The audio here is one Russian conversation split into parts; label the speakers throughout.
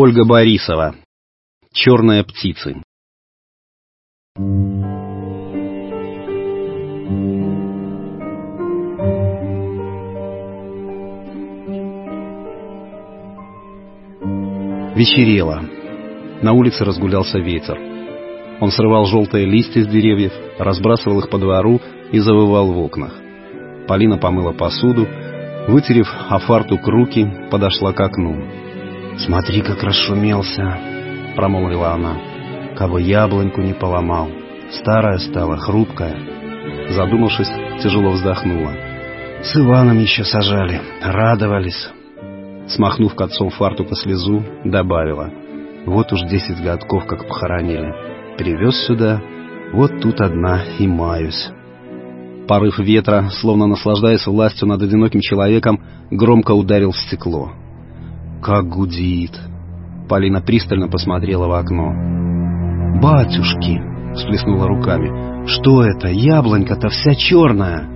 Speaker 1: Ольга Борисова. Черные птицы. Вечерело. На улице разгулялся ветер. Он срывал желтые листья с деревьев, разбрасывал их по двору и завывал в окнах. Полина помыла посуду, вытерев о фартук руки, подошла к окну.
Speaker 2: «Смотри, как расшумелся!» — промолвила она. «Кого яблоньку не поломал. Старая стала, хрупкая».
Speaker 1: Задумавшись, тяжело вздохнула.
Speaker 2: «С Иваном еще сажали, радовались».
Speaker 1: Смахнув к отцом фартука слезу, добавила. «Вот уж десять годков, как похоронили. Привез сюда, вот тут одна и маюсь». Порыв ветра, словно наслаждаясь властью над одиноким человеком, громко ударил в стекло. «Как гудит!» Полина пристально посмотрела в окно.
Speaker 2: «Батюшки!» — всплеснула руками. «Что это? Яблонька-то вся черная!»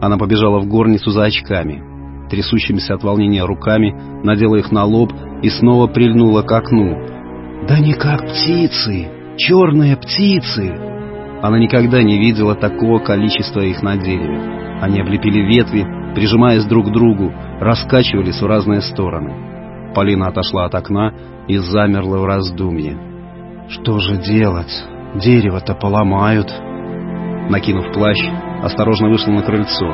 Speaker 1: Она побежала в горницу за очками. Трясущимися от волнения руками надела их на лоб и снова прильнула к окну.
Speaker 2: «Да не как птицы! Черные птицы!»
Speaker 1: Она никогда не видела такого количества их на дереве. Они облепили ветви, прижимаясь друг к другу, раскачивались в разные стороны. Полина отошла от окна и замерла в раздумье.
Speaker 2: «Что же делать? Дерево-то поломают!»
Speaker 1: Накинув плащ, осторожно вышла на крыльцо.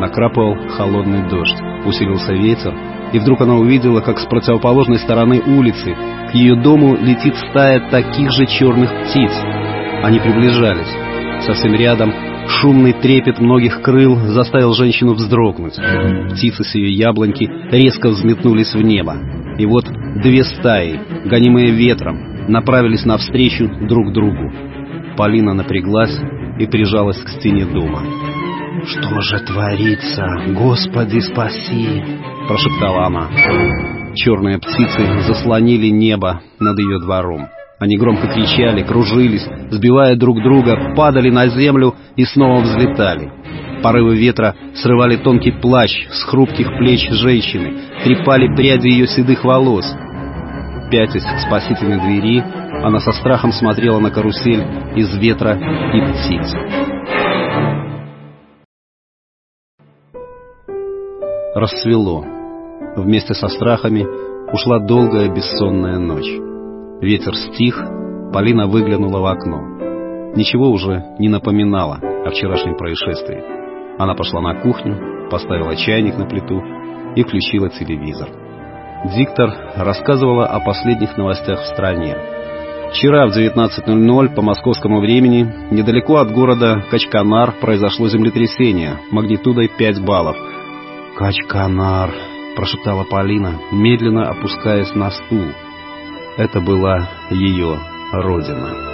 Speaker 1: Накрапывал холодный дождь, усилился ветер, и вдруг она увидела, как с противоположной стороны улицы к ее дому летит стая таких же черных птиц. Они приближались. Совсем рядом шумный трепет многих крыл заставил женщину вздрогнуть. Птицы с ее яблоньки резко взметнулись в небо. И вот две стаи, гонимые ветром, направились навстречу друг другу. Полина напряглась и прижалась к стене дома.
Speaker 2: «Что же творится? Господи, спаси!» — прошептала она.
Speaker 1: Черные птицы заслонили небо над ее двором. Они громко кричали, кружились, сбивая друг друга, падали на землю и снова взлетали. Порывы ветра срывали тонкий плащ с хрупких плеч женщины, трепали пряди ее седых волос. Пятясь к спасительной двери, она со страхом смотрела на карусель из ветра и птиц. Рассвело. Вместе со страхами ушла долгая бессонная ночь. Ветер стих, Полина выглянула в окно. Ничего уже не напоминало о вчерашнем происшествии. Она пошла на кухню, поставила чайник на плиту и включила телевизор. Диктор рассказывала о последних новостях в стране. Вчера в 19.00 по московскому времени недалеко от города Качканар произошло землетрясение магнитудой 5 баллов.
Speaker 2: «Качканар», — прошептала Полина, медленно опускаясь на стул.
Speaker 1: Это была ее родина.